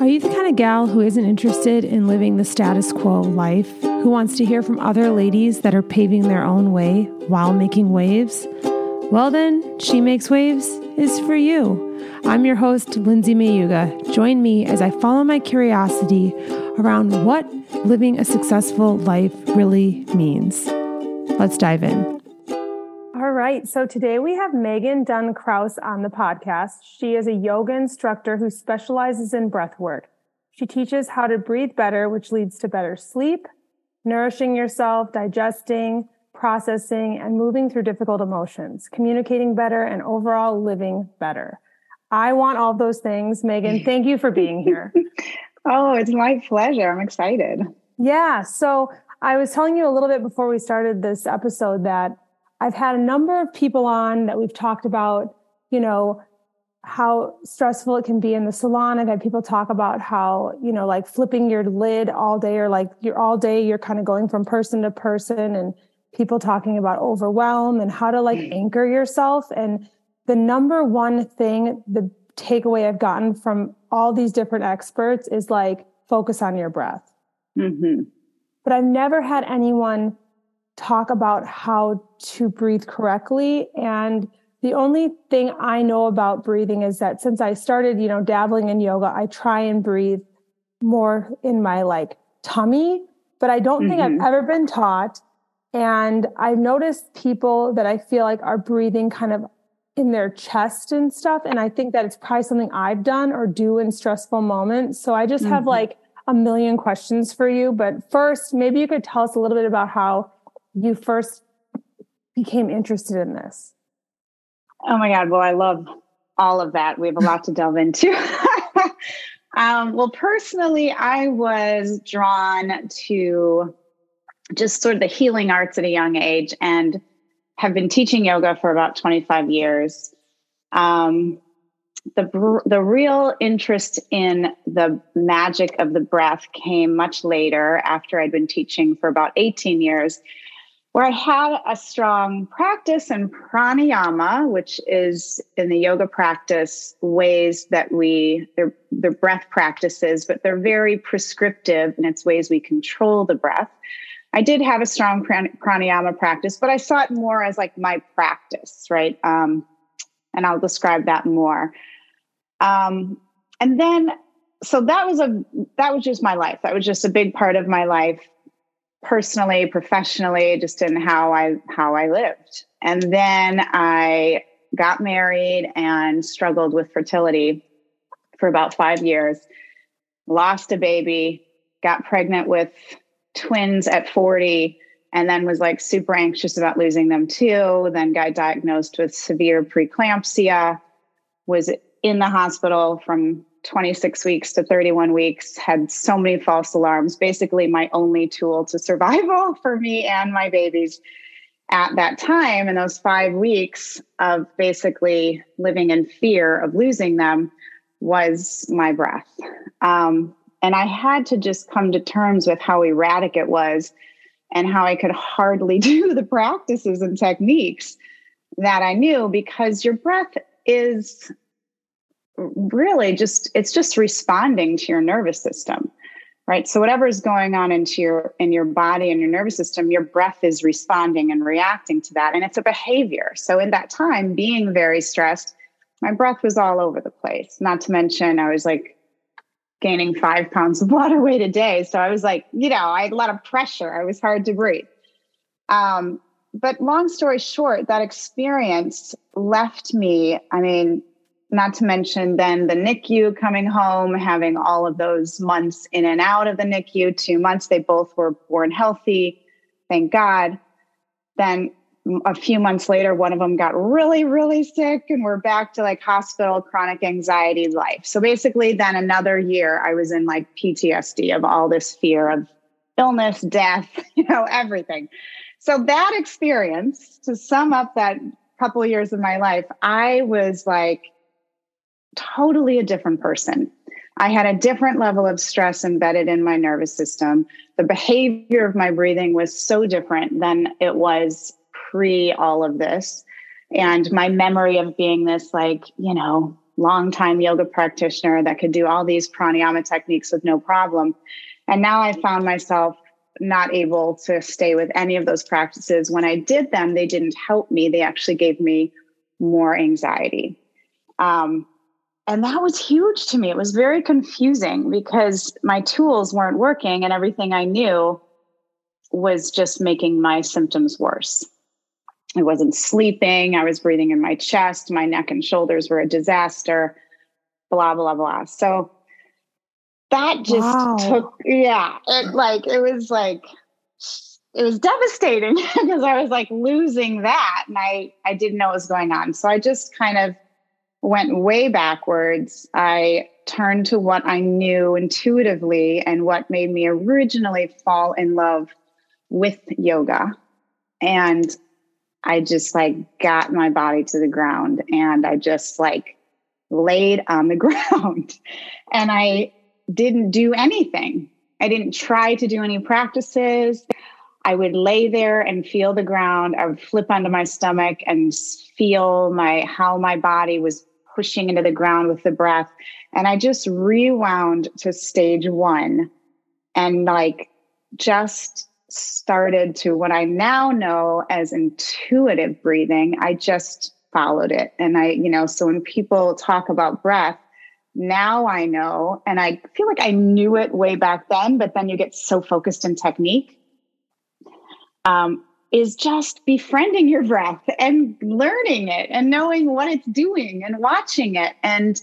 Are you the kind of gal who isn't interested in living the status quo life, who wants to hear from other ladies that are paving their own way while making waves? Well, then, She Makes Waves is for you. I'm your host, Lindsay Mayuga. Join me as I follow my curiosity around what living a successful life really means. Let's dive in. Right. So today we have Megan Dunne Krouse on the podcast. She is a yoga instructor who specializes in breath work. She teaches how to breathe better, which leads to better sleep, nourishing yourself, digesting, processing, and moving through difficult emotions, communicating better, and overall living better. I want all those things. Megan, thank you for being here. oh, it's my pleasure. I'm excited. Yeah. So I was telling you a little bit before we started this episode that I've had a number of people on that we've talked about, you know, how stressful it can be in the salon. I've had people talk about how, you know, like flipping your lid all day or like you're all day, you're kind of going from person to person and people talking about overwhelm and how to like mm. anchor yourself. And the number one thing, the takeaway I've gotten from all these different experts is like focus on your breath. Mm-hmm. But I've never had anyone talk about how to breathe correctly. And the only thing I know about breathing is that since I started, you know, dabbling in yoga, I try and breathe more in my like tummy, but I don't mm-hmm. think I've mm-hmm. ever been taught. And I've noticed people that I feel like are breathing kind of in their chest and stuff. And I think that it's probably something I've done or do in stressful moments. So I just mm-hmm. have like a million questions for you. But first, maybe you could tell us a little bit about how you first became interested in this? Oh my God. Well, I love all of that. We have a lot to delve into. um, well, personally, I was drawn to just sort of the healing arts at a young age and have been teaching yoga for about 25 years. Um, the the real interest in the magic of the breath came much later after I'd been teaching for about 18 years where I had a strong practice in pranayama, which is in the yoga practice ways that we, they're, they're breath practices, but they're very prescriptive in its ways we control the breath. I did have a strong pranayama practice, but I saw it more as like my practice, right? Um, and I'll describe that more. Um, and then, so that was a that was just my life. That was just a big part of my life personally, professionally, just in how I how I lived. And then I got married and struggled with fertility for about 5 years. Lost a baby, got pregnant with twins at 40 and then was like super anxious about losing them too. Then got diagnosed with severe preeclampsia, was in the hospital from 26 weeks to 31 weeks had so many false alarms basically my only tool to survival for me and my babies at that time in those five weeks of basically living in fear of losing them was my breath. Um, and i had to just come to terms with how erratic it was and how i could hardly do the practices and techniques that i knew because your breath is really just it's just responding to your nervous system right? So whatever is going on into your in your body and your nervous system your breath is responding and reacting to that and it's a behavior. So in that time being very stressed my breath was all over the place. Not to mention i was like gaining five pounds of water weight a day. So i was like you know i had a lot of pressure. I was hard to breathe. Um, but long story short that experience left me i mean not to mention then the NICU coming home, having all of those months in and out of the NICU, two months, they both were born healthy, thank God. Then a few months later, one of them got really, really sick, and we're back to like hospital chronic anxiety life. So basically, then another year, I was in like PTSD of all this fear of illness, death, you know, everything. So that experience, to sum up that couple years of my life, I was like, totally a different person. I had a different level of stress embedded in my nervous system. The behavior of my breathing was so different than it was pre all of this. And my memory of being this, like, you know, longtime yoga practitioner that could do all these pranayama techniques with no problem. And now I found myself not able to stay with any of those practices. When I did them, they didn't help me. They actually gave me more anxiety. Um, and that was huge to me. It was very confusing because my tools weren't working and everything I knew was just making my symptoms worse. I wasn't sleeping. I was breathing in my chest. My neck and shoulders were a disaster, blah, blah, blah. So that just wow. took, yeah, it like, it was like, it was devastating because I was like losing that and I, I didn't know what was going on. So I just kind of went way backwards. I turned to what I knew intuitively and what made me originally fall in love with yoga. And I just like got my body to the ground and I just like laid on the ground and I didn't do anything. I didn't try to do any practices. I would lay there and feel the ground. I would flip onto my stomach and feel my how my body was pushing into the ground with the breath. And I just rewound to stage one and like just started to what I now know as intuitive breathing. I just followed it. And I, you know, so when people talk about breath, now I know, and I feel like I knew it way back then, but then you get so focused in technique. Um, is just befriending your breath and learning it and knowing what it's doing and watching it and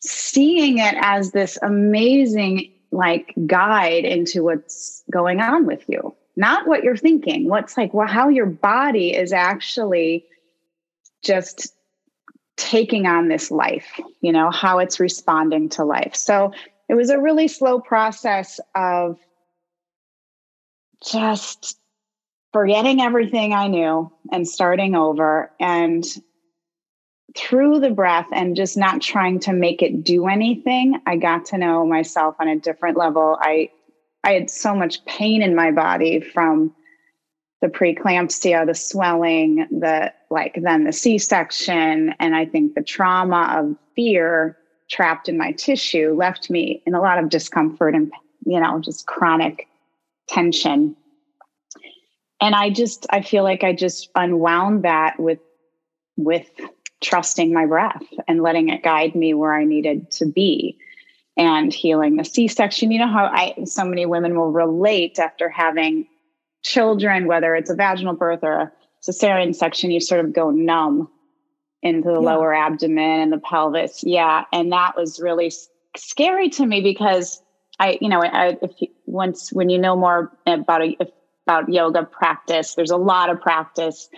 seeing it as this amazing like guide into what's going on with you. Not what you're thinking what's like well how your body is actually just taking on this life you know how it's responding to life. So it was a really slow process of just forgetting everything i knew and starting over and through the breath and just not trying to make it do anything, I got to know myself on a different level. I I had so much pain in my body from the preeclampsia, the swelling, the like then the C-section, and I think the trauma of fear trapped in my tissue left me in a lot of discomfort and you know, just chronic tension. And I just I feel like I just unwound that with with trusting my breath and letting it guide me where I needed to be and healing the C-section. You know how I so many women will relate after having children, whether it's a vaginal birth or a cesarean section, you sort of go numb into the yeah. lower abdomen and the pelvis. Yeah, and that was really scary to me because I, you know, I, if you, once when you know more about a, about yoga practice, there's a lot of practice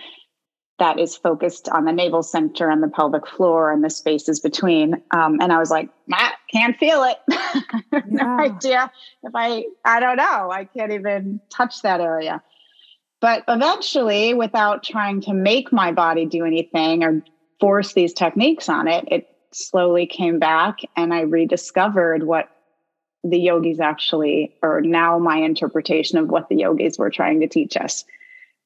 that is focused on the navel center and the pelvic floor and the spaces between. Um, and I was like, I can't feel it. Yeah. no idea if I, I don't know. I can't even touch that area. But eventually, without trying to make my body do anything or force these techniques on it, it slowly came back and I rediscovered what the yogis actually, or now my interpretation of what the yogis were trying to teach us.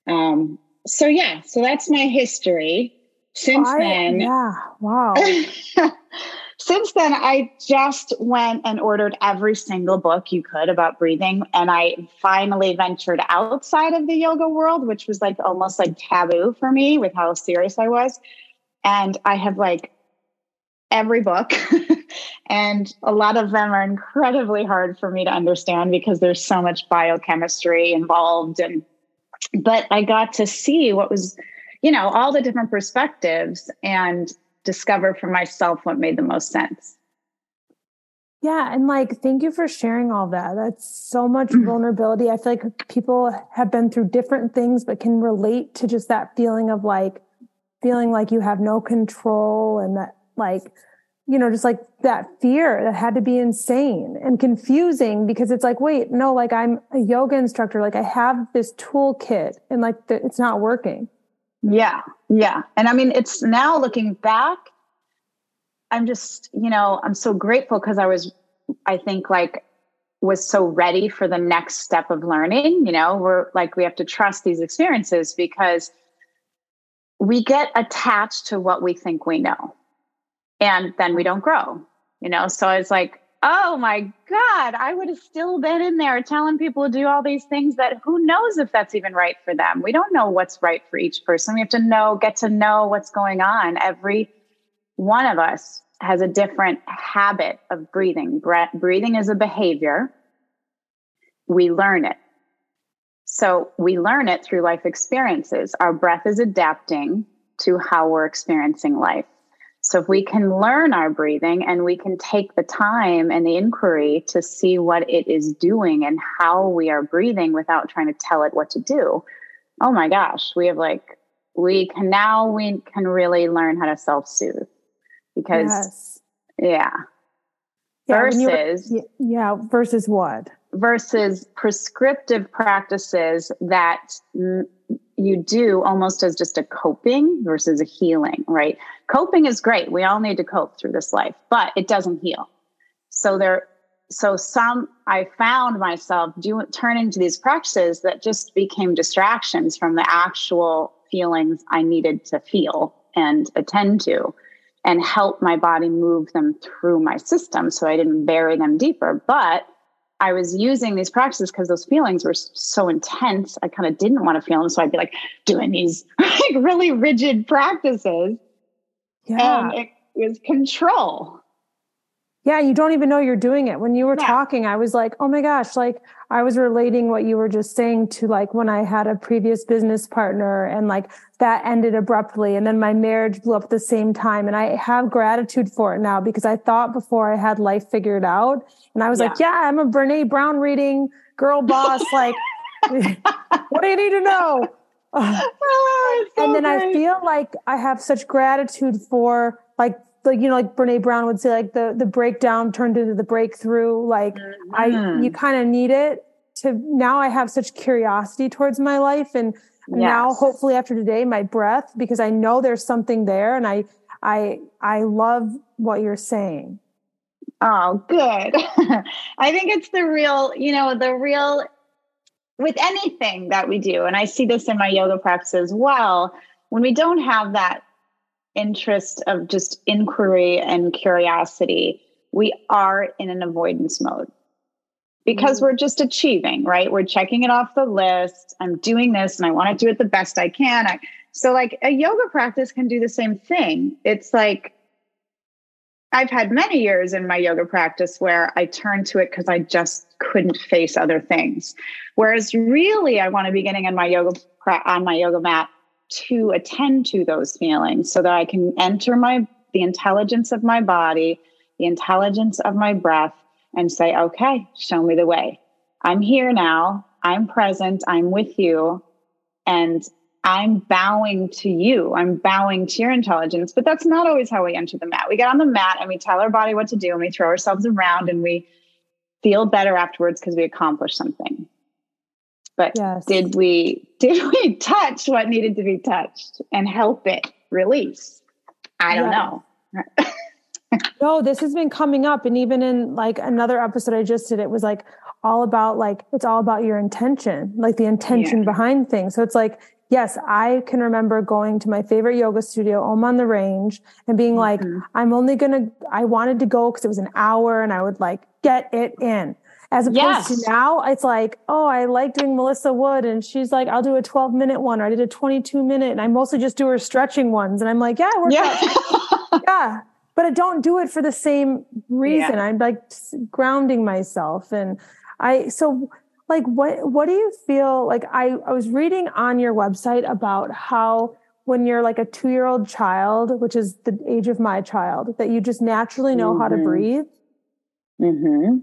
Um, so yeah, so that's my history. Since I, then, yeah, wow. since then, I just went and ordered every single book you could about breathing, and I finally ventured outside of the yoga world, which was like almost like taboo for me with how serious I was. And I have like every book. and a lot of them are incredibly hard for me to understand because there's so much biochemistry involved and but I got to see what was, you know, all the different perspectives and discover for myself what made the most sense. Yeah. And like, thank you for sharing all that. That's so much mm-hmm. vulnerability. I feel like people have been through different things, but can relate to just that feeling of like, feeling like you have no control and that like, you know, just like that fear that had to be insane and confusing because it's like, wait, no, like I'm a yoga instructor. Like I have this toolkit and like the, it's not working. Yeah. Yeah. And I mean, it's now looking back, I'm just, you know, I'm so grateful because I was, I think like, was so ready for the next step of learning. You know, we're like, we have to trust these experiences because we get attached to what we think we know and then we don't grow, you know? So it's like, oh my God, I would have still been in there telling people to do all these things that who knows if that's even right for them. We don't know what's right for each person. We have to know, get to know what's going on. Every one of us has a different habit of breathing. breathing is a behavior. We learn it. So we learn it through life experiences. Our breath is adapting to how we're experiencing life. So if we can learn our breathing and we can take the time and the inquiry to see what it is doing and how we are breathing without trying to tell it what to do. Oh my gosh, we have like we can now we can really learn how to self-soothe because yes. yeah. yeah versus yeah versus what? Versus prescriptive practices that you do almost as just a coping versus a healing, right? Coping is great. We all need to cope through this life, but it doesn't heal. So there, so some, I found myself doing, turning to these practices that just became distractions from the actual feelings I needed to feel and attend to and help my body move them through my system so I didn't bury them deeper. But I was using these practices because those feelings were so intense. I kind of didn't want to feel them. So I'd be like doing these like really rigid practices. Yeah. And it was control. Yeah. You don't even know you're doing it. When you were yeah. talking, I was like, oh my gosh, like I was relating what you were just saying to like when I had a previous business partner and like that ended abruptly and then my marriage blew up at the same time. And I have gratitude for it now because I thought before I had life figured out and I was yeah. like, yeah, I'm a Brene Brown reading girl boss. like, what do you need to know? Oh, so and then great. I feel like I have such gratitude for like like you know like Brene Brown would say like the the breakdown turned into the breakthrough like mm-hmm. I you kind of need it to now I have such curiosity towards my life and yes. now hopefully after today my breath because I know there's something there and I I I love what you're saying. Oh, good. I think it's the real, you know, the real with anything that we do and I see this in my yoga practice as well when we don't have that interest of just inquiry and curiosity, we are in an avoidance mode because mm-hmm. we're just achieving, right? We're checking it off the list. I'm doing this and I want to do it the best I can. I, so, like, a yoga practice can do the same thing. It's like, I've had many years in my yoga practice where I turned to it because I just couldn't face other things. Whereas really, I want to be getting on my yoga on my yoga mat to attend to those feelings so that I can enter my the intelligence of my body, the intelligence of my breath and say, "Okay, show me the way. I'm here now. I'm present. I'm with you." And I'm bowing to you. I'm bowing to your intelligence. But that's not always how we enter the mat. We get on the mat and we tell our body what to do and we throw ourselves around and we feel better afterwards because we accomplished something. But yes. did we did we touch what needed to be touched and help it release? I don't know. no, this has been coming up. And even in like another episode I just did, it was like all about like, it's all about your intention, like the intention yeah. behind things. So it's like, yes, I can remember going to my favorite yoga studio, Om on the Range, and being like, mm-hmm. I'm only going to, I wanted to go because it was an hour and I would like get it in. As opposed yes. to now, it's like, oh, I like doing Melissa Wood. And she's like, I'll do a 12 minute one, or I did a 22 minute. And I mostly just do her stretching ones. And I'm like, yeah, we're yeah. yeah. But I don't do it for the same reason. Yeah. I'm like grounding myself. And I, so like, what, what do you feel like? I, I was reading on your website about how when you're like a two year old child, which is the age of my child, that you just naturally know mm-hmm. how to mm-hmm. breathe. Mm-hmm.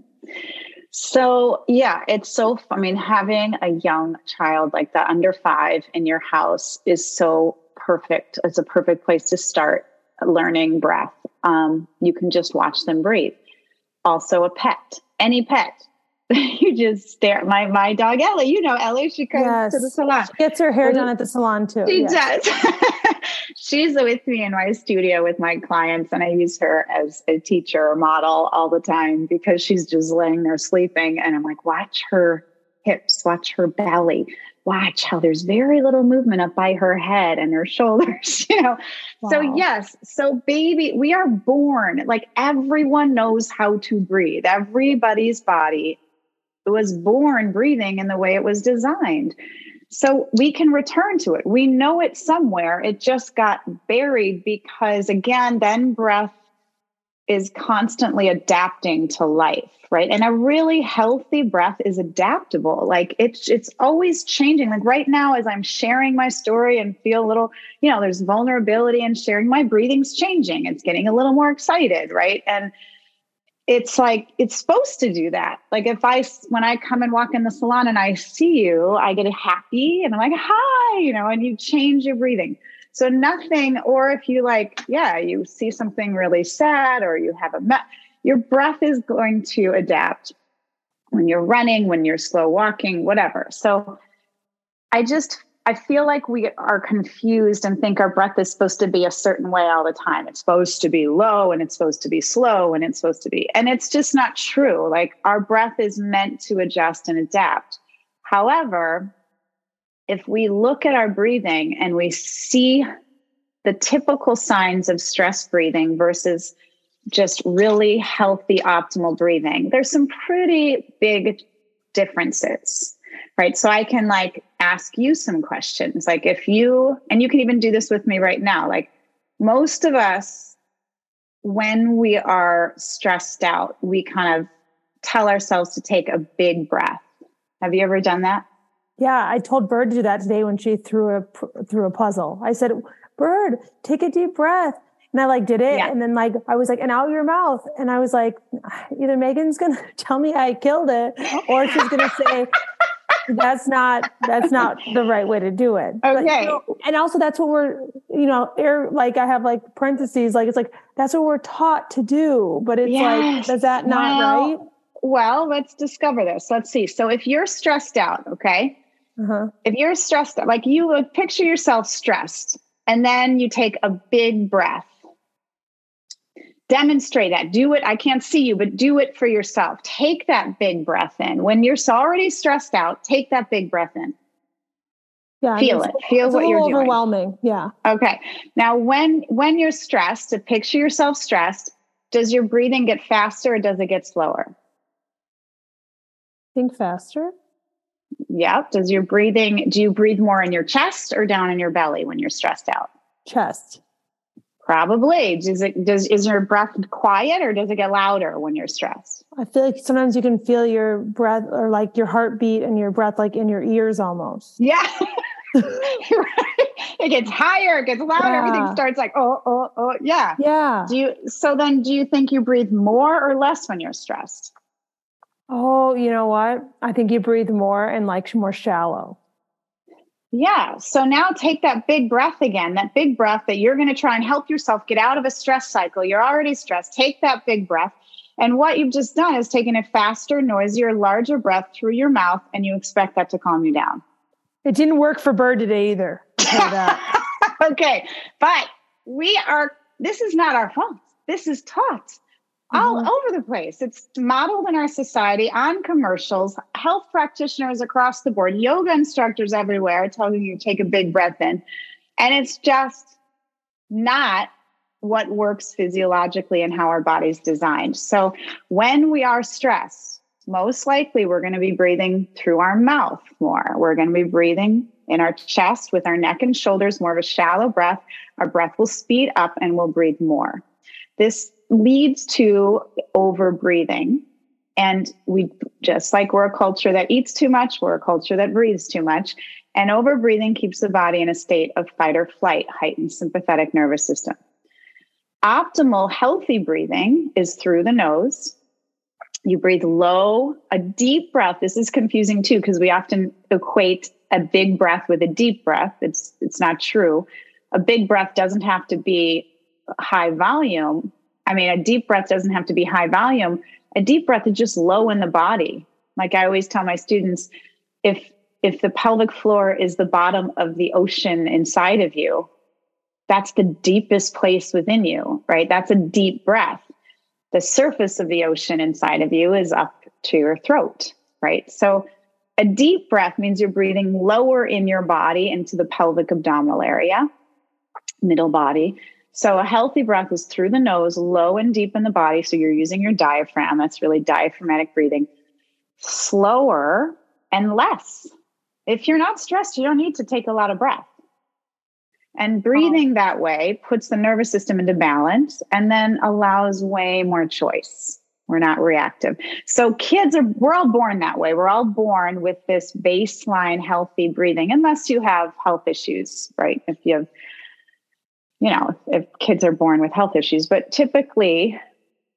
So, yeah, it's so, I mean, having a young child like that under five in your house is so perfect. It's a perfect place to start learning breath. Um, you can just watch them breathe. Also, a pet, any pet. you just stare. at My my dog Ellie, you know Ellie, she comes yes. to the salon. She gets her hair done at the salon too. She yes. does. she's with me in my studio with my clients and i use her as a teacher or model all the time because she's just laying there sleeping and i'm like watch her hips watch her belly watch how there's very little movement up by her head and her shoulders, you know. Wow. So yes, so baby, we are born like everyone knows how to breathe. Everybody's body was born breathing in the way it was designed. So we can return to it. We know it somewhere. It just got buried because, again, then breath is constantly adapting to life, right? And a really healthy breath is adaptable. Like it's it's always changing. Like right now, as I'm sharing my story and feel a little, you know, there's vulnerability and sharing my breathing's changing. It's getting a little more excited, right? And it's like it's supposed to do that. Like if I when I come and walk in the salon and I see you, I get happy and I'm like, hi, you know, and you change your breathing. So nothing, or if you like, yeah, you see something really sad or you have a me- your breath is going to adapt when you're running, when you're slow walking, whatever. So I just I feel like we are confused and think our breath is supposed to be a certain way all the time. It's supposed to be low and it's supposed to be slow and it's supposed to be, and it's just not true. Like our breath is meant to adjust and adapt. However, if we look at our breathing and we see the typical signs of stress breathing versus just really healthy, optimal breathing, there's some pretty big differences right? So I can like ask you some questions. Like if you, and you can even do this with me right now, like most of us, when we are stressed out, we kind of tell ourselves to take a big breath. Have you ever done that? Yeah, I told Bird to do that today when she threw a threw a puzzle. I said, "Bird, take a deep breath." And I like did it. Yeah. And then like, I was like, and out your mouth. And I was like, either Megan's to tell me I killed it or she's to say, that's not that's not the right way to do it. Okay. You know, and also that's what we're you know, air like I have like parentheses, like it's like that's what we're taught to do. But it's yes. like, is that not well, right? Well, let's discover this. Let's see. So if you're stressed out, okay. Uh-huh. If you're stressed out, like you would picture yourself stressed, and then you take a big breath demonstrate that. Do it i can't see you but do it for yourself. Take that big breath in. When you're already stressed out take that big breath in. Yeah feel it. Feel what you're overwhelming doing. yeah. Okay. Now when when you're stressed to picture yourself stressed does your breathing get faster or does it get slower? Think faster. Yeah does your breathing do you breathe more in your chest or down in your belly when you're stressed out? Chest Probably. Does it does is your breath quiet or does it get louder when you're stressed? I feel like sometimes you can feel your breath or like your heartbeat and your breath like in your ears almost. Yeah. it gets higher, it gets louder, yeah. everything starts like, oh, oh, oh, yeah. Yeah. Do you so then do you think you breathe more or less when you're stressed? Oh, you know what? I think you breathe more and like more shallow. Yeah. So now take that big breath again, that big breath that you're going to try and help yourself get out of a stress cycle. You're already stressed. Take that big breath. And what you've just done is taken a faster, noisier, larger breath through your mouth, and you expect that to calm you down. It didn't work for Bird today either. okay. But we are, this is not our fault. This is taught all mm-hmm. over the place. It's modeled in our society on commercials, health practitioners across the board, yoga instructors everywhere telling you to take a big breath in. And it's just not what works physiologically and how our body's designed. So when we are stressed, most likely we're going to be breathing through our mouth more. We're going to be breathing in our chest with our neck and shoulders, more of a shallow breath. Our breath will speed up and we'll breathe more. This leads to over breathing. And we just like we're a culture that eats too much, we're a culture that breathes too much. And over breathing keeps the body in a state of fight or flight, heightened sympathetic nervous system. Optimal healthy breathing is through the nose. You breathe low, a deep breath. This is confusing too, because we often equate a big breath with a deep breath. It's it's not true. A big breath doesn't have to be high volume. I mean, a deep breath doesn't have to be high volume. A deep breath is just low in the body. Like I always tell my students, if if the pelvic floor is the bottom of the ocean inside of you, that's the deepest place within you, right? That's a deep breath. The surface of the ocean inside of you is up to your throat, right? So a deep breath means you're breathing lower in your body into the pelvic abdominal area, middle body. So a healthy breath is through the nose, low and deep in the body. So you're using your diaphragm. That's really diaphragmatic breathing. Slower and less. If you're not stressed, you don't need to take a lot of breath. And oh. breathing oh. that way puts the nervous system into balance and then allows way more choice. We're not reactive. So kids are, we're all born that way. We're all born with this baseline healthy breathing, unless you have health issues, right? If you have, you know, if kids are born with health issues, but typically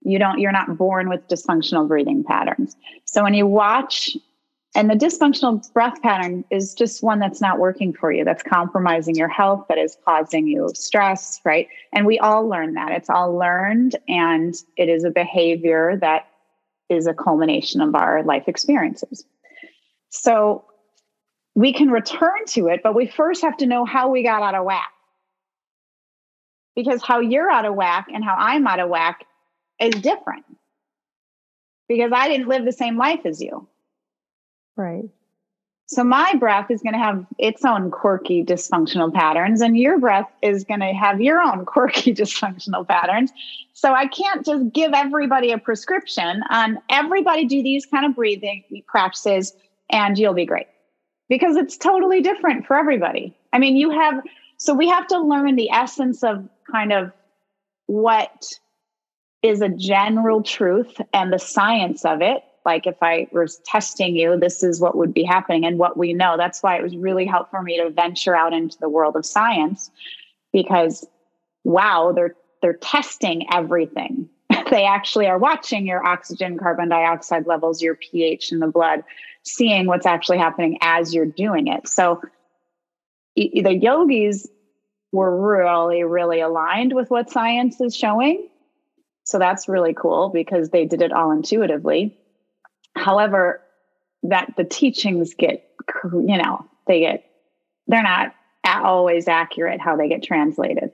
you don't, you're not born with dysfunctional breathing patterns. So when you watch and the dysfunctional breath pattern is just one that's not working for you, that's compromising your health, that is causing you stress, right? And we all learn that. It's all learned, and it is a behavior that is a culmination of our life experiences. So we can return to it, but we first have to know how we got out of whack. Because how you're out of whack and how I'm out of whack is different. Because I didn't live the same life as you. Right. So my breath is going to have its own quirky dysfunctional patterns, and your breath is going to have your own quirky dysfunctional patterns. So I can't just give everybody a prescription on everybody do these kind of breathing practices and you'll be great because it's totally different for everybody. I mean, you have, so we have to learn the essence of kind of what is a general truth and the science of it like if I was testing you, this is what would be happening and what we know. That's why it was really helpful for me to venture out into the world of science because wow, they're they're testing everything. they actually are watching your oxygen, carbon dioxide levels, your pH in the blood, seeing what's actually happening as you're doing it. So the yogis were really, really aligned with what science is showing. So that's really cool because they did it all intuitively. However, that the teachings get, you know, they get, they're not always accurate how they get translated.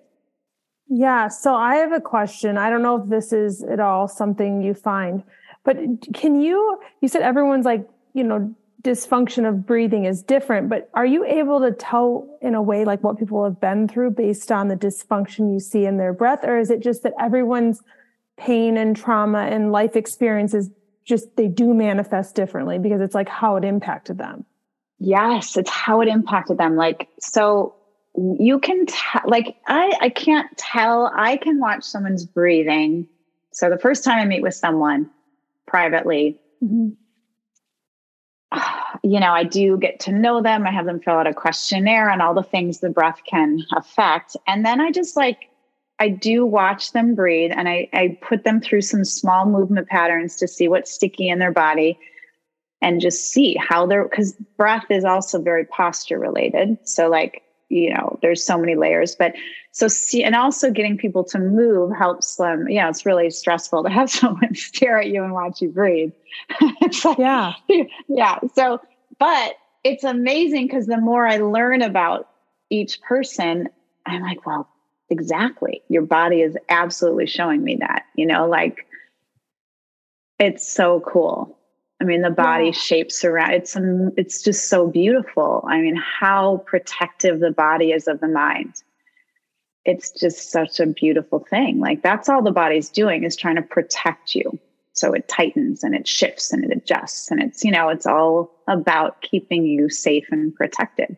Yeah. So I have a question. I don't know if this is at all something you find, but can you, you said everyone's like, you know, dysfunction of breathing is different, but are you able to tell in a way like what people have been through based on the dysfunction you see in their breath? Or is it just that everyone's pain and trauma and life experiences just they do manifest differently because it's like how it impacted them. Yes, it's how it impacted them. Like so you can tell like I I can't tell I can watch someone's breathing. So the first time I meet with someone privately, mm-hmm. You know, I do get to know them. I have them fill out a questionnaire on all the things the breath can affect. And then I just like I do watch them breathe and I, I put them through some small movement patterns to see what's sticky in their body and just see how they're because breath is also very posture related. So like, you know, there's so many layers, but so see, and also getting people to move helps them. You know, it's really stressful to have someone stare at you and watch you breathe. like, yeah. Yeah. So, but it's amazing because the more I learn about each person, I'm like, well, exactly. Your body is absolutely showing me that you know like it's so cool. I mean the body yeah. shapes around it's um, it's just so beautiful. I mean how protective the body is of the mind. It's just such a beautiful thing. Like that's all the body's doing is trying to protect you so it tightens and it shifts and it adjusts and it's you know it's all about keeping you safe and protected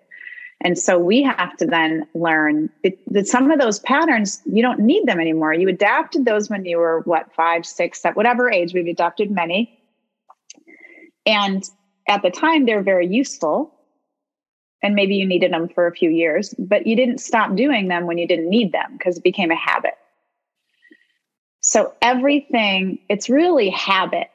and so we have to then learn that some of those patterns, you don't need them anymore. You adapted those when you were what, five, six, seven, whatever age, we've adopted many. And at the time, they're very useful. And maybe you needed them for a few years, but you didn't stop doing them when you didn't need them because it became a habit. So everything, it's really habit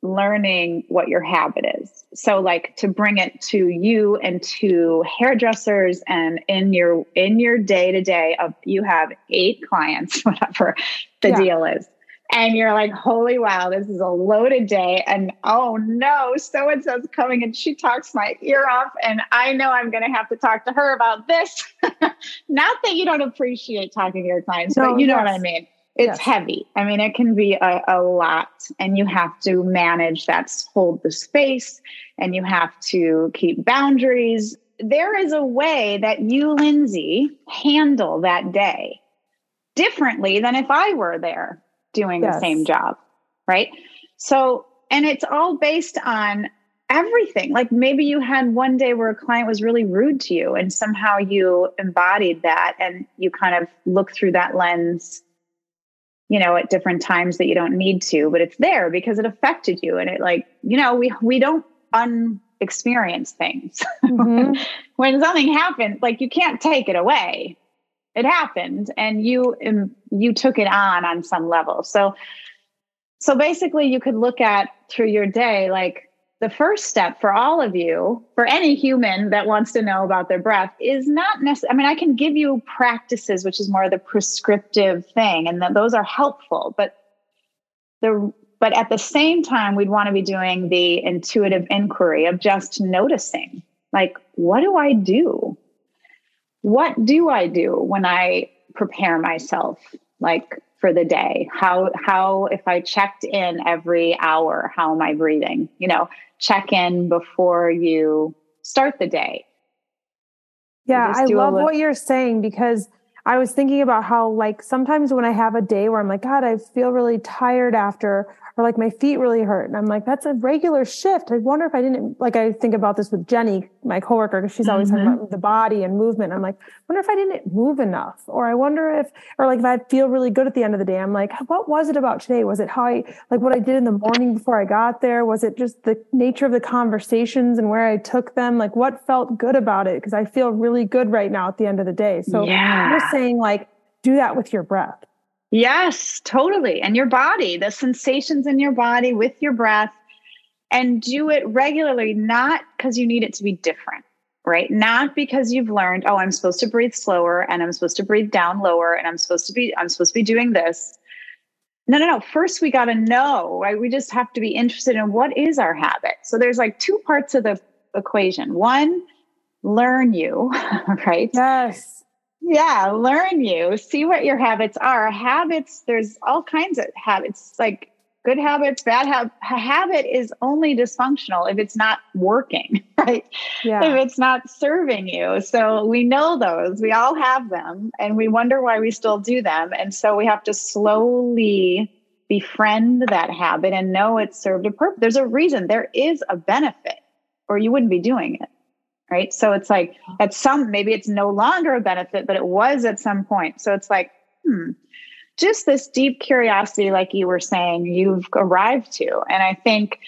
learning what your habit is. So like to bring it to you and to hairdressers and in your in your day to day of you have eight clients whatever the yeah. deal is. And you're like, holy wow, this is a loaded day. And oh no, so and so's coming and she talks my ear off. And I know I'm going to have to talk to her about this. Not that you don't appreciate talking to your clients, no, but you know what I mean it's yes. heavy. I mean, it can be a, a lot, and you have to manage that, hold the space, and you have to keep boundaries. There is a way that you, Lindsay, handle that day differently than if I were there doing yes. the same job. Right. So, and it's all based on everything. Like maybe you had one day where a client was really rude to you and somehow you embodied that and you kind of look through that lens, you know, at different times that you don't need to, but it's there because it affected you. And it like, you know, we we don't unexperience things. Mm-hmm. when something happens, like you can't take it away. It happened and you um, you took it on on some level. So so basically you could look at through your day like the first step for all of you, for any human that wants to know about their breath, is not necessarily, I mean, I can give you practices, which is more of the prescriptive thing, and that those are helpful, but the but at the same time, we'd want to be doing the intuitive inquiry of just noticing, like, what do I do? What do I do when I prepare myself? Like, for the day. How how if i checked in every hour how am i breathing? You know check in before you start the day. Yeah i love what you're saying because i was thinking about how like sometimes when i have a day where i'm like god i feel really tired after or like my feet really hurt. And I'm like, that's a regular shift. I wonder if I didn't, like, I think about this with Jenny, my coworker, because she's always mm-hmm. talking about the body and movement. I'm like, wonder if I didn't move enough. Or I wonder if, or like if I feel really good at the end of the day, I'm like, what was it about today? Was it how I, like what I did in the morning before I got there? Was it just the nature of the conversations and where I took them? Like what felt good about it? Because I feel really good right now at the end of the day. So yeah. Saying like, do that with your breath. Yes, totally. And your body, the sensations in your body with your breath, and do it regularly, not because you need it to be different, right? Not because you've learned, oh, I'm supposed to breathe slower and I'm supposed to breathe down lower and I'm supposed to be, I'm supposed to be doing this. No, no, no. First, we got to know, right? We just have to be interested in what is our habit. So there's like two parts of the equation. One, learn you, right? Yes yeah, learn you, see what your habits are. Habits, there's all kinds of habits, like good habits, bad habits. habit is only dysfunctional if it's not working, right? Yeah. If it's not serving you. So we know those. We all have them and we wonder why we still do them. And so we have to slowly befriend that habit and know it served a purpose. There's a reason, there is a benefit, or you wouldn't be doing it right? So it's like at some maybe it's no longer a benefit but it was at some point. So it's like hmm just this deep curiosity like you were saying you've arrived to. And i think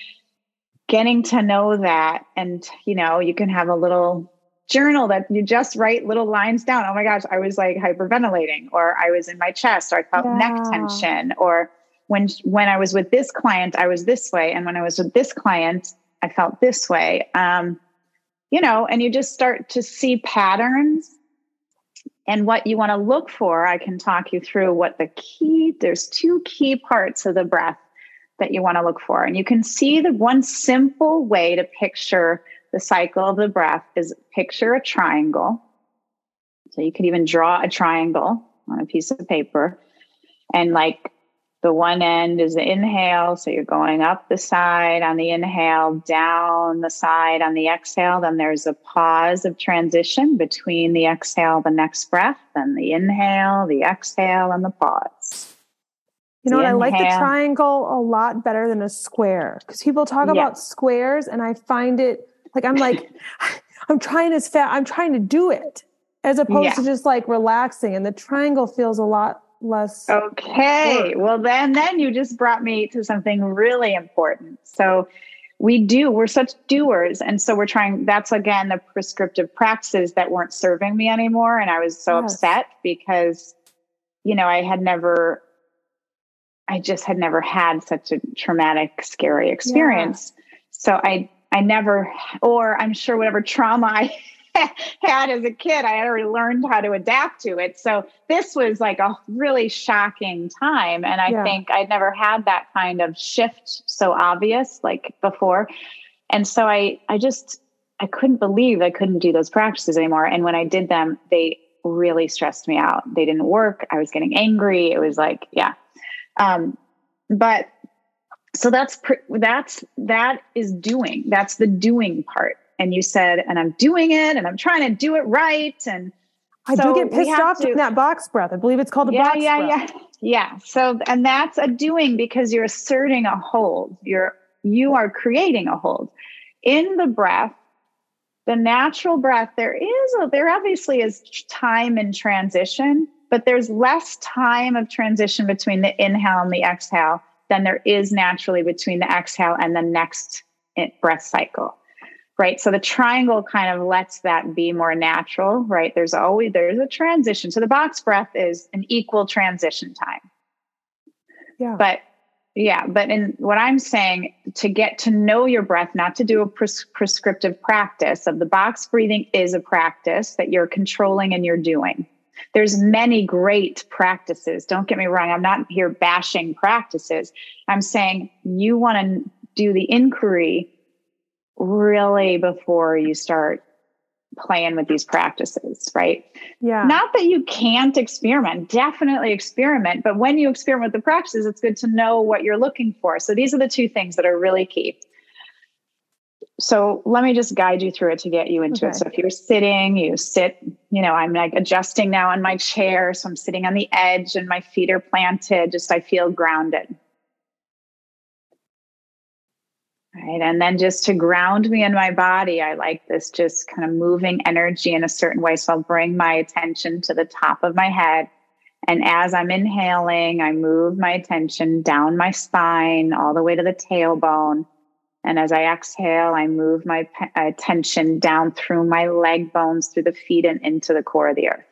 getting to know that and you know you can have a little journal that you just write little lines down. Oh my gosh i was like hyperventilating or i was in my chest or i felt yeah. neck tension or when when i was with this client i was this way. And when i was with this client i felt this way. Um, you know, and you just start to see patterns and what you want to look for. I can talk you through what the key, there's two key parts of the breath that you want to look for. And you can see the one simple way to picture the cycle of the breath is picture a triangle. So you could even draw a triangle on a piece of paper and like the one end is the inhale. So you're going up the side on the inhale, down the side on the exhale. Then there's a pause of transition between the exhale, the next breath, then the inhale, the exhale, and the pause. You know what? I like the triangle a lot better than a square because people talk about squares and I find it like I'm like, I'm trying as fast, I'm trying to do it as opposed yeah. to just like relaxing. And the triangle feels a lot less okay work. well then then you just brought me to something really important so we do we're such doers and so we're trying that's again the prescriptive practices that weren't serving me anymore and i was so yes. upset because you know i had never i just had never had such a traumatic scary experience yeah. so i i never or i'm sure whatever trauma i had as a kid. I had already learned how to adapt to it. So this was like a really shocking time. And I yeah. think I'd never had that kind of shift so obvious like before. And so I, I just, I couldn't believe I couldn't do those practices anymore. And when I did them, they really stressed me out. They didn't work. I was getting angry. It was like, yeah. Um, but so that's that's that is doing. That's the doing part. And you said, and I'm doing it, and I'm trying to do it right. And I so do get pissed off to, that box breath. I believe it's called a yeah, box yeah, breath. Yeah, yeah. So, and that's a doing because you're asserting a hold. You're you are creating a hold in the breath the natural breath there is a, there obviously is time in transition but there's less time of transition between the inhale and the exhale than there is naturally between the exhale and the next eh, breath cycle right so the triangle kind of lets that be more natural right there's always there's a transition so the box breath is an equal transition time yeah but yeah, but in what I'm saying, to get to know your breath, not to do a pres- prescriptive practice of the box breathing is a practice that you're controlling and you're doing. There's many great practices. Don't get me wrong. I'm not here bashing practices. I'm saying you want to do the inquiry really before you start playing with these practices, right? Yeah. Not that you can't experiment, definitely experiment, but when you experiment with the practices, it's good to know what you're looking for. So these are the two things that are really key. So let me just guide you through it to get you into okay. it. So if you're sitting, you sit, you know, I'm like adjusting now on my chair. So I'm sitting on the edge and my feet are planted, just I feel grounded. Right. And then just to ground me in my body, I like this just kind of moving energy in a certain way. So I'll bring my attention to the top of my head. And as I'm inhaling, I move my attention down my spine all the way to the tailbone. And as I exhale, I move my attention down through my leg bones, through the feet, and into the core of the earth.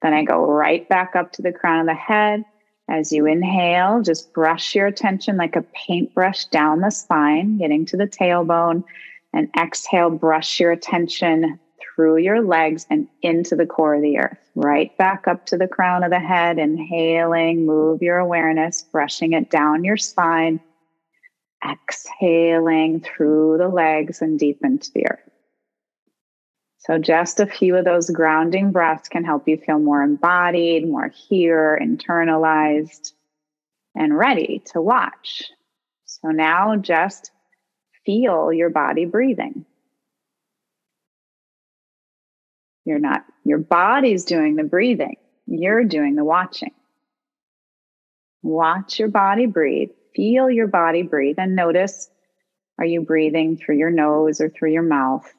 Then I go right back up to the crown of the head as you inhale, just brush your attention like a paintbrush down the spine, getting to the tailbone. And exhale, brush your attention through your legs and into the core of the earth, right back up to the crown of the head. Inhaling, move your awareness, brushing it down your spine. Exhaling through the legs and deep into the earth. So, just a few of those grounding breaths can help you feel more embodied, more here, internalized, and ready to watch. So, now just feel your body breathing. You're not, your body's doing the breathing, you're doing the watching. Watch your body breathe, feel your body breathe, and notice are you breathing through your nose or through your mouth?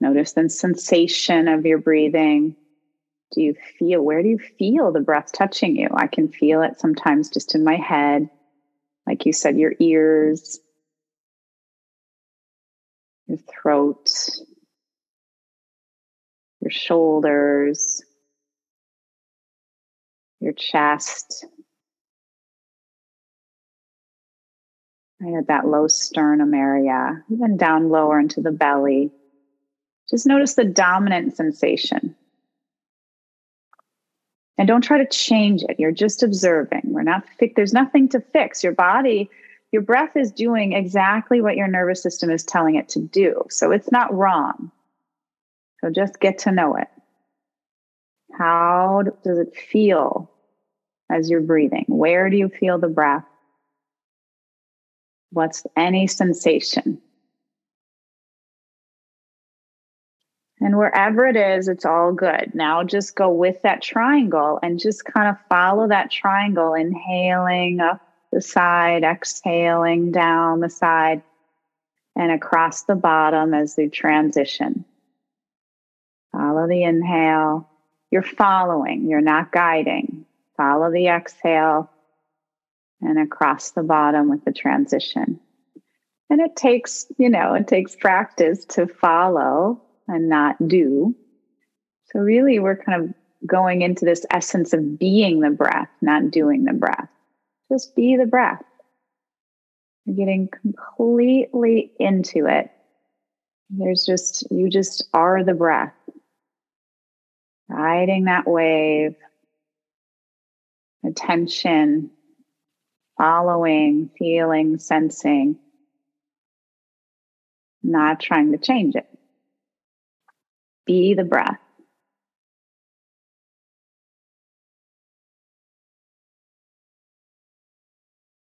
Notice the sensation of your breathing. Do you feel, where do you feel the breath touching you? I can feel it sometimes just in my head. Like you said, your ears, your throat, your shoulders, your chest. Right at that low sternum area, even down lower into the belly. Just notice the dominant sensation. And don't try to change it. You're just observing. We're not fi- there's nothing to fix. Your body, your breath is doing exactly what your nervous system is telling it to do. So it's not wrong. So just get to know it. How does it feel as you're breathing? Where do you feel the breath? What's any sensation? And wherever it is, it's all good. Now just go with that triangle and just kind of follow that triangle, inhaling up the side, exhaling down the side, and across the bottom as you transition. Follow the inhale. You're following, you're not guiding. Follow the exhale and across the bottom with the transition. And it takes, you know, it takes practice to follow and not do. So, really, we're kind of going into this essence of being the breath, not doing the breath. Just be the breath. You're getting completely into it. There's just, you just are the breath, riding that wave, attention, following, feeling, sensing, not trying to change it. Be the breath.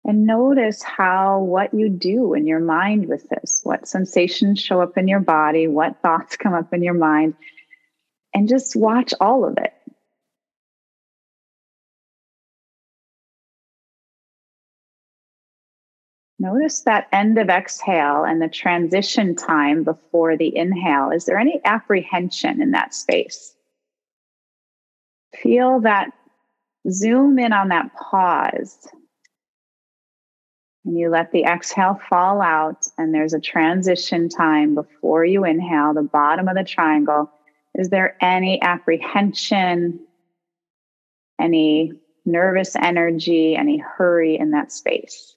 And notice how what you do in your mind with this, what sensations show up in your body, what thoughts come up in your mind, and just watch all of it. Notice that end of exhale and the transition time before the inhale. Is there any apprehension in that space? Feel that, zoom in on that pause and you let the exhale fall out, and there's a transition time before you inhale, the bottom of the triangle. Is there any apprehension, any nervous energy, any hurry in that space?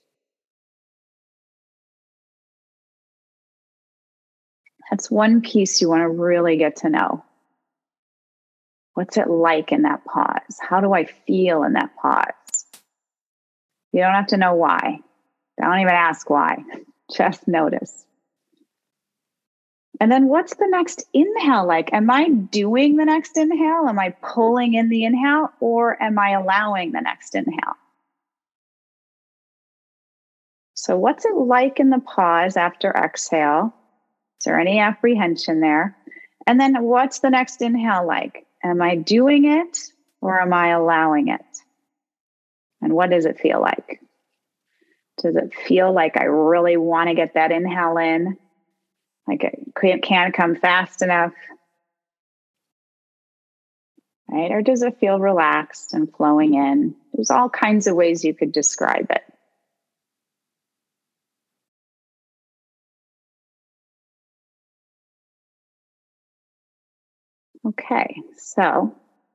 That's one piece you want to really get to know. What's it like in that pause? How do I feel in that pause? You don't have to know why. Don't even ask why, just notice. And then what's the next inhale like? Am I doing the next inhale? Am I pulling in the inhale or am I allowing the next inhale? So, what's it like in the pause after exhale? Is there any apprehension there? And then what's the next inhale like? Am I doing it or am I allowing it? And what does it feel like? Does it feel like I really want to get that inhale in? Like it can't come fast enough? Right? Or does it feel relaxed and flowing in? There's all kinds of ways you could describe it. Okay, so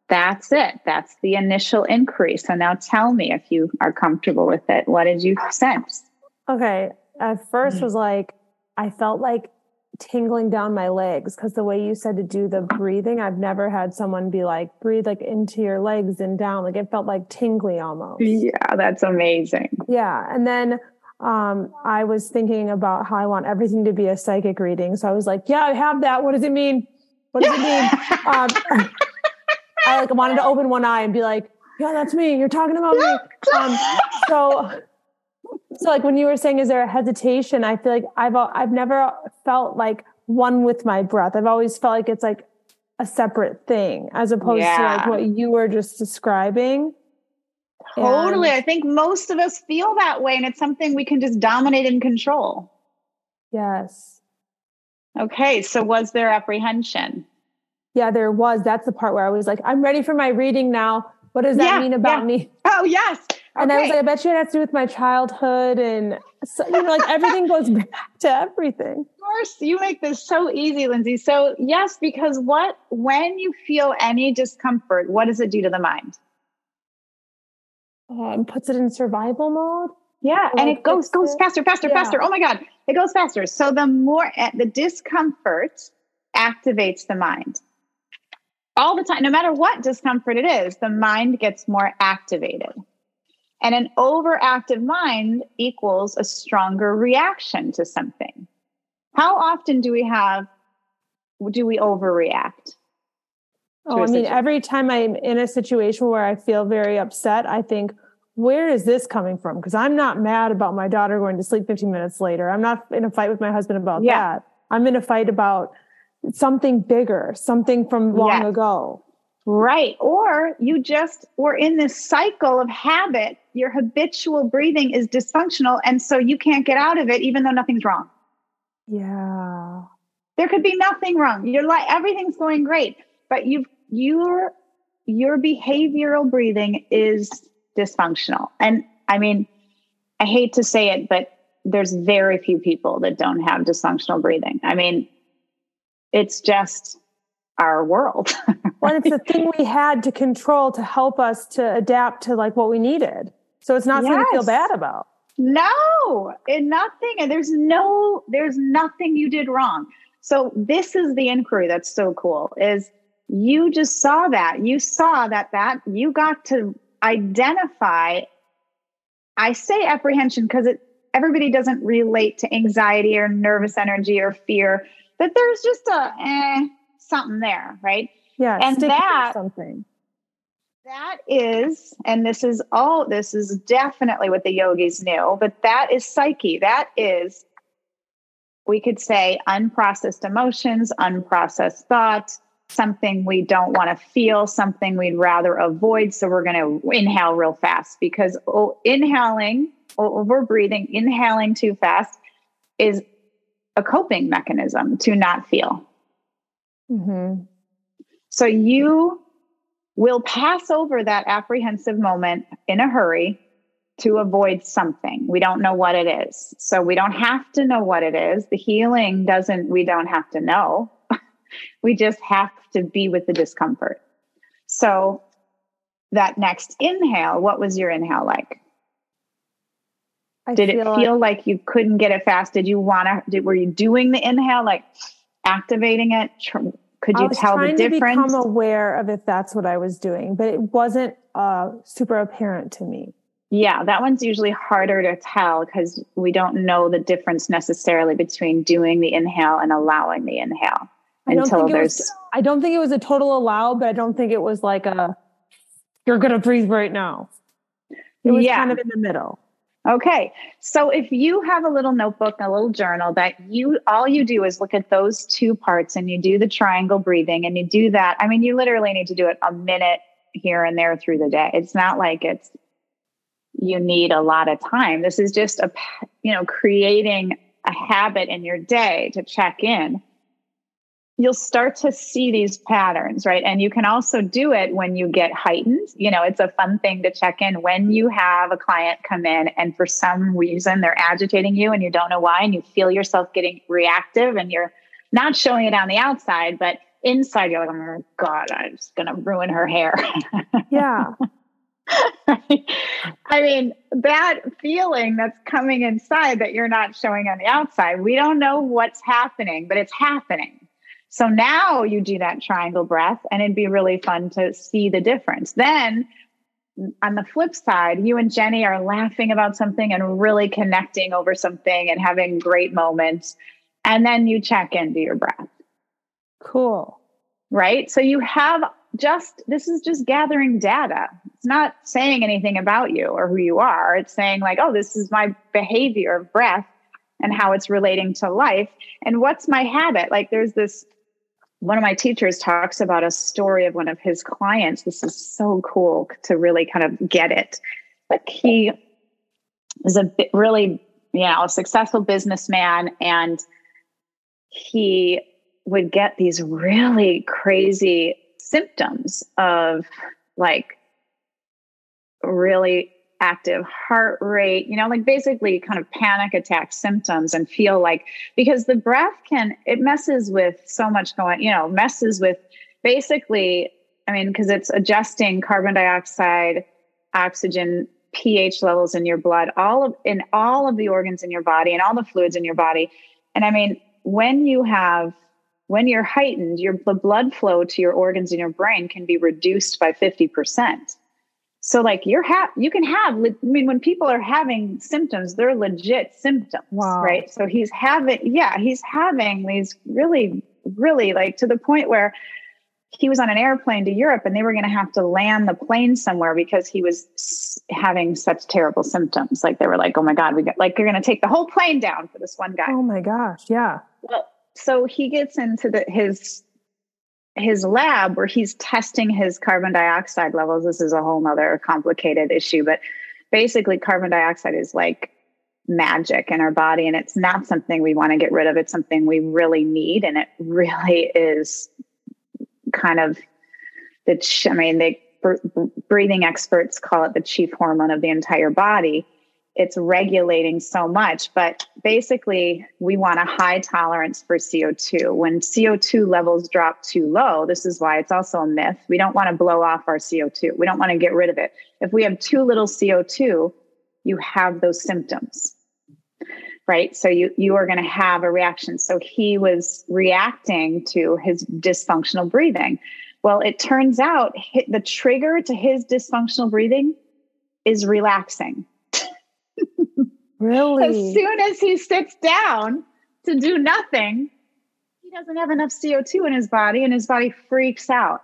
that's it. That's the initial increase. So now tell me if you are comfortable with it. What did you sense? Okay. At 1st mm-hmm. was like, I felt like tingling down my legs because the way you said to do the breathing, I've never had someone be like, breathe like into your legs and down. Like it felt like tingly almost. Yeah, that's amazing. Yeah. And then um, I was thinking about how I want everything to be a psychic reading. So I was like, yeah, I have that. What does it mean? What does it mean? um, I like wanted to open one eye and be like, yeah, that's me. You're talking about me. Um, so, so like when you were saying, is there a hesitation? I feel like I've, I've never felt like one with my breath. I've always felt like it's like a separate thing as opposed yeah. to like what you were just describing. Totally. And, I think most of us feel that way and it's something we can just dominate and control. Yes. Okay. So was there apprehension? yeah, there was. That's the part where I was like, I'm ready for my reading now. What does that yeah, mean about yeah. me? Oh, yes. Okay. And I was like, I bet you it has to do with my childhood. And so, you know, like everything goes back to everything. Of course, you make this so easy, Lindsay. So, yes, because what, when you feel any discomfort, what does it do to the mind? Um, puts it in survival mode. Yeah, and it goes goes it. faster, faster, yeah. faster. Oh my god, it goes faster. So the more eh, the discomfort activates the mind all the time, no matter what discomfort it is, the mind gets more activated. And an overactive mind equals a stronger reaction to something. How often do we have, do we overreact? Oh, I mean, every time I'm in a situation where I feel very upset, I think, where is this coming from? Because I'm not mad about my daughter going to sleep 15 minutes later. I'm not in a fight with my husband about yeah. that. I'm in a fight about something bigger, something from long yes. ago. Right. Or you just were in this cycle of habit. Your habitual breathing is dysfunctional. And so you can't get out of it, even though nothing's wrong. Yeah. There could be nothing wrong. You're like, everything's going great, but you've, your, your behavioral breathing is dysfunctional. And I mean, I hate to say it, but there's very few people that don't have dysfunctional breathing. I mean, it's just our world. well, it's the thing we had to control to help us to adapt to like what we needed. So it's not yes. something to feel bad about. No, and nothing. And there's no, there's nothing you did wrong. So this is the inquiry that's so cool is you just saw that. You saw that that you got to identify. I say apprehension because it everybody doesn't relate to anxiety or nervous energy or fear that there's just a eh, something there, right? Yeah, and that something that is, and this is all, this is definitely what the yogis knew, but that is psyche. That is, we could say, unprocessed emotions, unprocessed thoughts, something we don't want to feel, something we'd rather avoid. So we're going to inhale real fast because oh, inhaling, over breathing, inhaling too fast is a coping mechanism to not feel. Mm-hmm. So you will pass over that apprehensive moment in a hurry to avoid something. We don't know what it is. So we don't have to know what it is. The healing doesn't, we don't have to know. We just have to be with the discomfort. So that next inhale, what was your inhale like? I did feel it feel like, like, you couldn't get it fast? Did you want to, were you doing the inhale, like activating it, could you tell the difference? I was become aware of if that's what I was doing, but it wasn't uh, super apparent to me. Yeah, that one's usually harder to tell because we don't know the difference necessarily between doing the inhale and allowing the inhale until think there's. Was, I don't think it was a total allow, but I don't think it was like a you're going to breathe right now. It was yeah. kind of in the middle. Okay. So if you have a little notebook, a little journal that you all you do is look at those two parts and you do the triangle breathing and you do that. I mean, you literally need to do it a minute here and there through the day. It's not like it's you need a lot of time. This is just a you know, creating a habit in your day to check in you'll start to see these patterns, right? And you can also do it when you get heightened. You know, it's a fun thing to check in when you have a client come in and for some reason they're agitating you and you don't know why, and you feel yourself getting reactive and you're not showing it on the outside, but inside you're like, oh my God, I'm just going to ruin her hair. Yeah. I mean, that feeling that's coming inside that you're not showing on the outside, we don't know what's happening, but it's happening so now you do that triangle breath, and it'd be really fun to see the difference. Then on the flip side, you and Jenny are laughing about something and really connecting over something and having great moments. And then you check into your breath. Cool. Right. So you have just, this is just gathering data. It's not saying anything about you or who you are. It's saying, like, oh, this is my behavior of breath and how it's relating to life. And what's my habit? Like, there's this one of my teachers talks about a story of one of his clients. This is so cool to really kind of get it. But he is a really, you know, a successful businessman and he would get these really crazy symptoms of like really active heart rate, you know, like basically kind of panic attack symptoms and feel like because the breath can, it messes with so much going, you know, messes with basically, I mean, because it's adjusting carbon dioxide, oxygen, pH levels in your blood, all of in all of the organs in your body and all the fluids in your body. And I mean, when you have when you're heightened, your the blood flow to your organs in your brain can be reduced by 50%. So like you're ha- you can have I mean when people are having symptoms they're legit symptoms wow. right? So he's having yeah he's having these really really like to the point where he was on an airplane to Europe and they were going to have to land the plane somewhere because he was having such terrible symptoms. Like they were like oh my god we got like you're going to take the whole plane down for this one guy. Oh my gosh yeah. Well so he gets into the his his lab where he's testing his carbon dioxide levels. This is a whole nother complicated issue, but basically carbon dioxide is like magic in our body and it's not something we want to get rid of. It's something we really need. And it really is kind of the, I mean, they breathing experts call it the chief hormone of the entire body it's regulating so much. But basically, we want a high tolerance for CO2. When CO2 levels drop too low, this is why it's also a myth. We don't want to blow off our CO2. We don't want to get rid of it. If we have too little CO2, you have those symptoms. Right. So you, you are going to have a reaction. So he was reacting to his dysfunctional breathing. Well, it turns out the trigger to his dysfunctional breathing is relaxing Really? as soon as he sits down to do nothing, he doesn't have enough CO2 in his body and his body freaks out.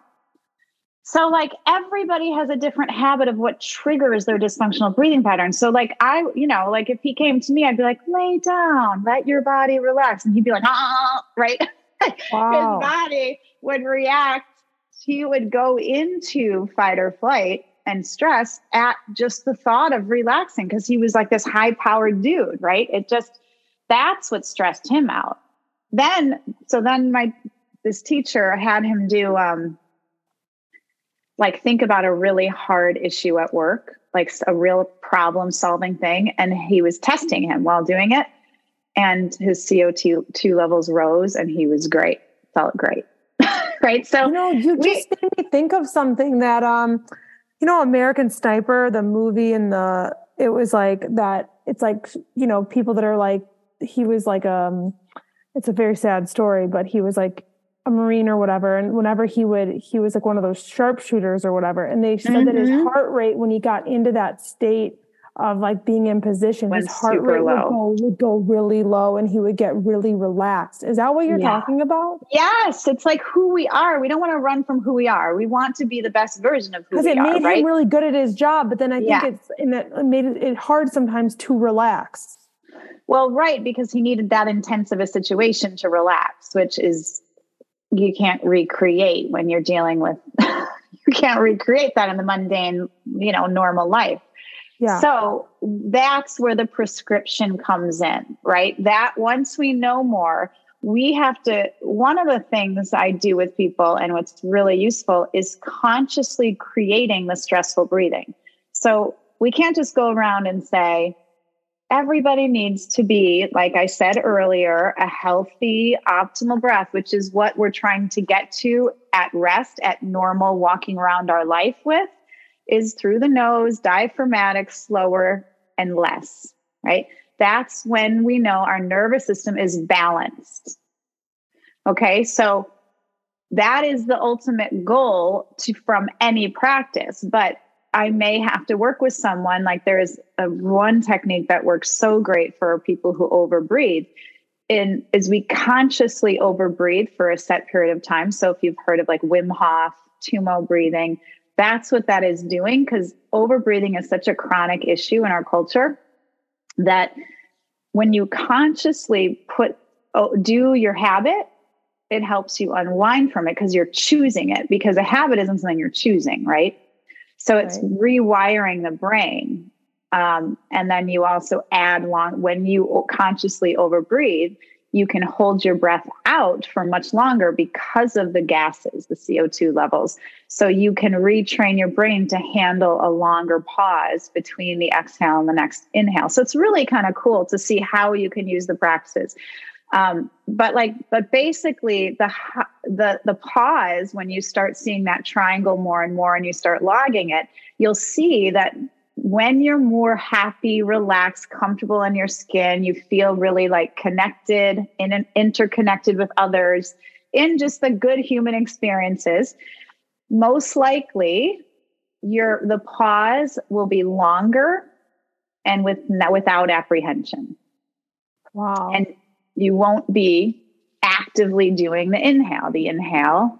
So, like, everybody has a different habit of what triggers their dysfunctional breathing pattern. So, like, I, you know, like if he came to me, I'd be like, lay down, let your body relax. And he'd be like, ah, right? Wow. His body would react. He would go into fight or flight and stress at just the thought of relaxing because he was like this high powered dude, right? It just, that's what stressed him out. Then, so then my, this teacher had him do, um, like think about a really hard issue at work, like a real problem solving thing. And he was testing him while doing it. And his CO2 two levels rose and he was great, felt great. right. So, you know, you we, just made me think of something that, um, you know, American Sniper, the movie and the, it was like that, it's like, you know, people that are like, he was like, um, it's a very sad story, but he was like a Marine or whatever. And whenever he would, he was like one of those sharpshooters or whatever. And they said mm-hmm. that his mm-hmm. heart rate, when he got into that state of like being in position, his heart rate would go, would go really low and he would get really relaxed. Is that what you're yeah. talking about? Yes. It's like who we are. We don't want to run from who we are. We want to be the best version of who we are. Because it made right? him really good at his job. But then I think yeah. it's, and it made it hard sometimes to relax. Well, right. Because he needed that intense of a situation to relax, which is, you can't recreate when you're dealing with, you can't recreate that in the mundane, you know, normal life. Yeah. So that's where the prescription comes in, right? That once we know more, we have to. One of the things I do with people and what's really useful is consciously creating the stressful breathing. So we can't just go around and say, everybody needs to be, like I said earlier, a healthy, optimal breath, which is what we're trying to get to at rest, at normal walking around our life with is through the nose, diaphragmatic, slower, and less, right? That's when we know our nervous system is balanced. Okay, so that is the ultimate goal to from any practice, but I may have to work with someone like there's a one technique that works so great for people who overbreathe in is we consciously overbreathe for a set period of time. So if you've heard of like Wim Hof, Tummo breathing, that's what that is doing because overbreathing is such a chronic issue in our culture that when you consciously put oh, do your habit it helps you unwind from it because you're choosing it because a habit isn't something you're choosing right so it's right. rewiring the brain um, and then you also add long when you consciously overbreathe you can hold your breath out for much longer because of the gases, the CO2 levels. So you can retrain your brain to handle a longer pause between the exhale and the next inhale. So it's really kind of cool to see how you can use the practices. Um, but like, but basically, the the the pause when you start seeing that triangle more and more, and you start logging it, you'll see that when you're more happy, relaxed, comfortable in your skin, you feel really like connected and interconnected with others in just the good human experiences, most likely your the pause will be longer and with without apprehension. Wow. And you won't be actively doing the inhale. The inhale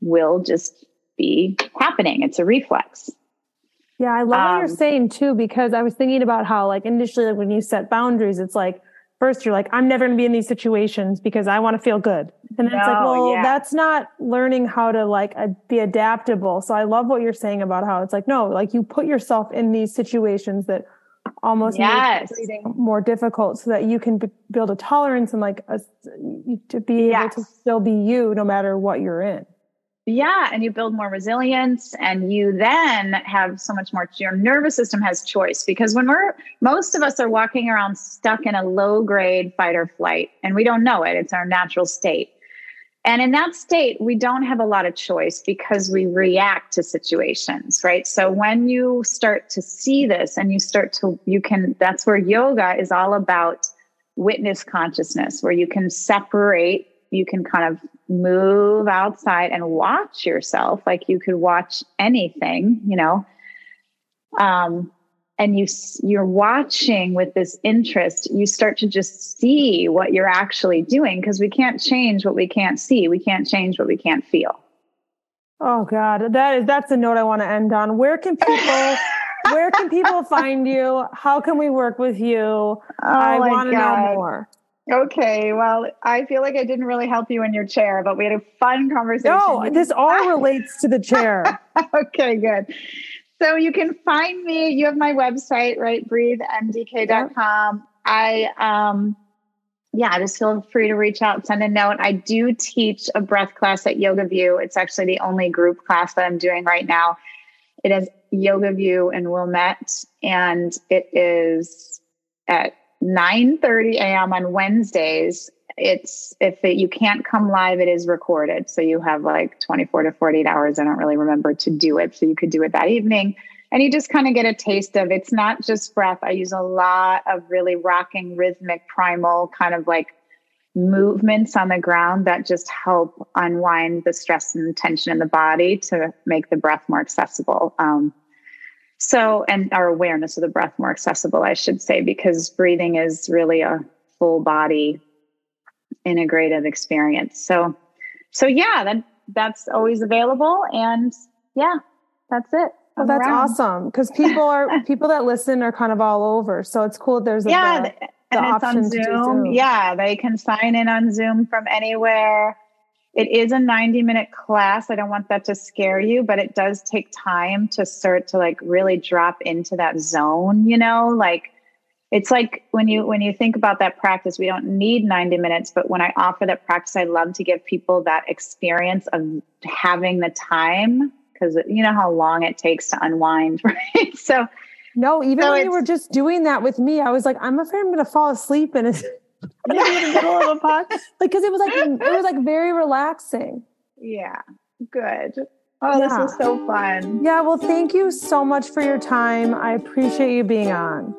will just be happening. It's a reflex. Yeah, I love um, what you're um, saying too, because I was thinking about how, like, initially, like, when you set boundaries, it's like, first you're like, I'm never going to be in these situations because I want to feel good. And then no, it's like, well, yeah. that's not learning how to like uh, be adaptable. So I love what you're saying about how it's like, no, like you put yourself in these situations that almost yes. more difficult so that you can b- build a tolerance and like a, to be yes. able to still be you no matter what you're in. Yeah, and you build more resilience and you then have so much more your nervous system has choice because when we're most of us are walking around stuck in a low grade fight or flight and we don't know it. It's our natural state. And in that state, we don't have a lot of choice because we react to situations, right? So when you start to see this and you start to, you can, that's where yoga is all about witness consciousness, where you can separate, you can kind of move outside and watch yourself. Like you could watch anything, you know. Um, and you you're watching with this interest. You start to just see what you're actually doing because we can't change what we can't see. We can't change what we can't feel. Oh god. That is that's a note i want to end on. Where can people where can people find you? How can we work with you? Oh i want to know more Okay, well, I feel like I didn't really help you in your chair, but we had a fun conversation. No, this all relates to the chair. okay, good. So you can find me. You have my website, right? breathemdk.com. I, um, yeah, just feel free to reach out, send a note. I do teach a breath class at Yoga View. It's actually the only group class that I'm doing right now. It is Yoga View in Wilmette, and it is at 9 30 a.m. on Wednesdays it's if it, you can't come live, it is recorded. So you have like 24 to 48 hours. I don't really remember to do it. So you could do it that evening. And you just kind of get a taste of it's not just breath. I use a lot of really rocking, rhythmic, primal kind of like movements on the ground that just help unwind the stress and tension in the body to make the breath more accessible. Um, so, and our awareness of the breath more accessible, I should say, because breathing is really a full body integrative experience. So, so yeah, that that's always available, and yeah, that's it. Well, that's around. awesome because people are people that listen are kind of all over. So it's cool. There's a, yeah, the, the and it's on Zoom. Zoom. Yeah, they can sign in on Zoom from anywhere. It is a 90 minute class. I don't want that to scare you, but it does take time to start to like really drop into that zone, you know, like it's like when you when you think about that practice we don't need 90 minutes but when i offer that practice i love to give people that experience of having the time because you know how long it takes to unwind right so no even so when you were just doing that with me i was like i'm afraid i'm going to fall asleep in, a, in the middle of a pod like because it was like it was like very relaxing yeah good Oh, yeah. this was so fun. Yeah, well, thank you so much for your time. I appreciate you being on.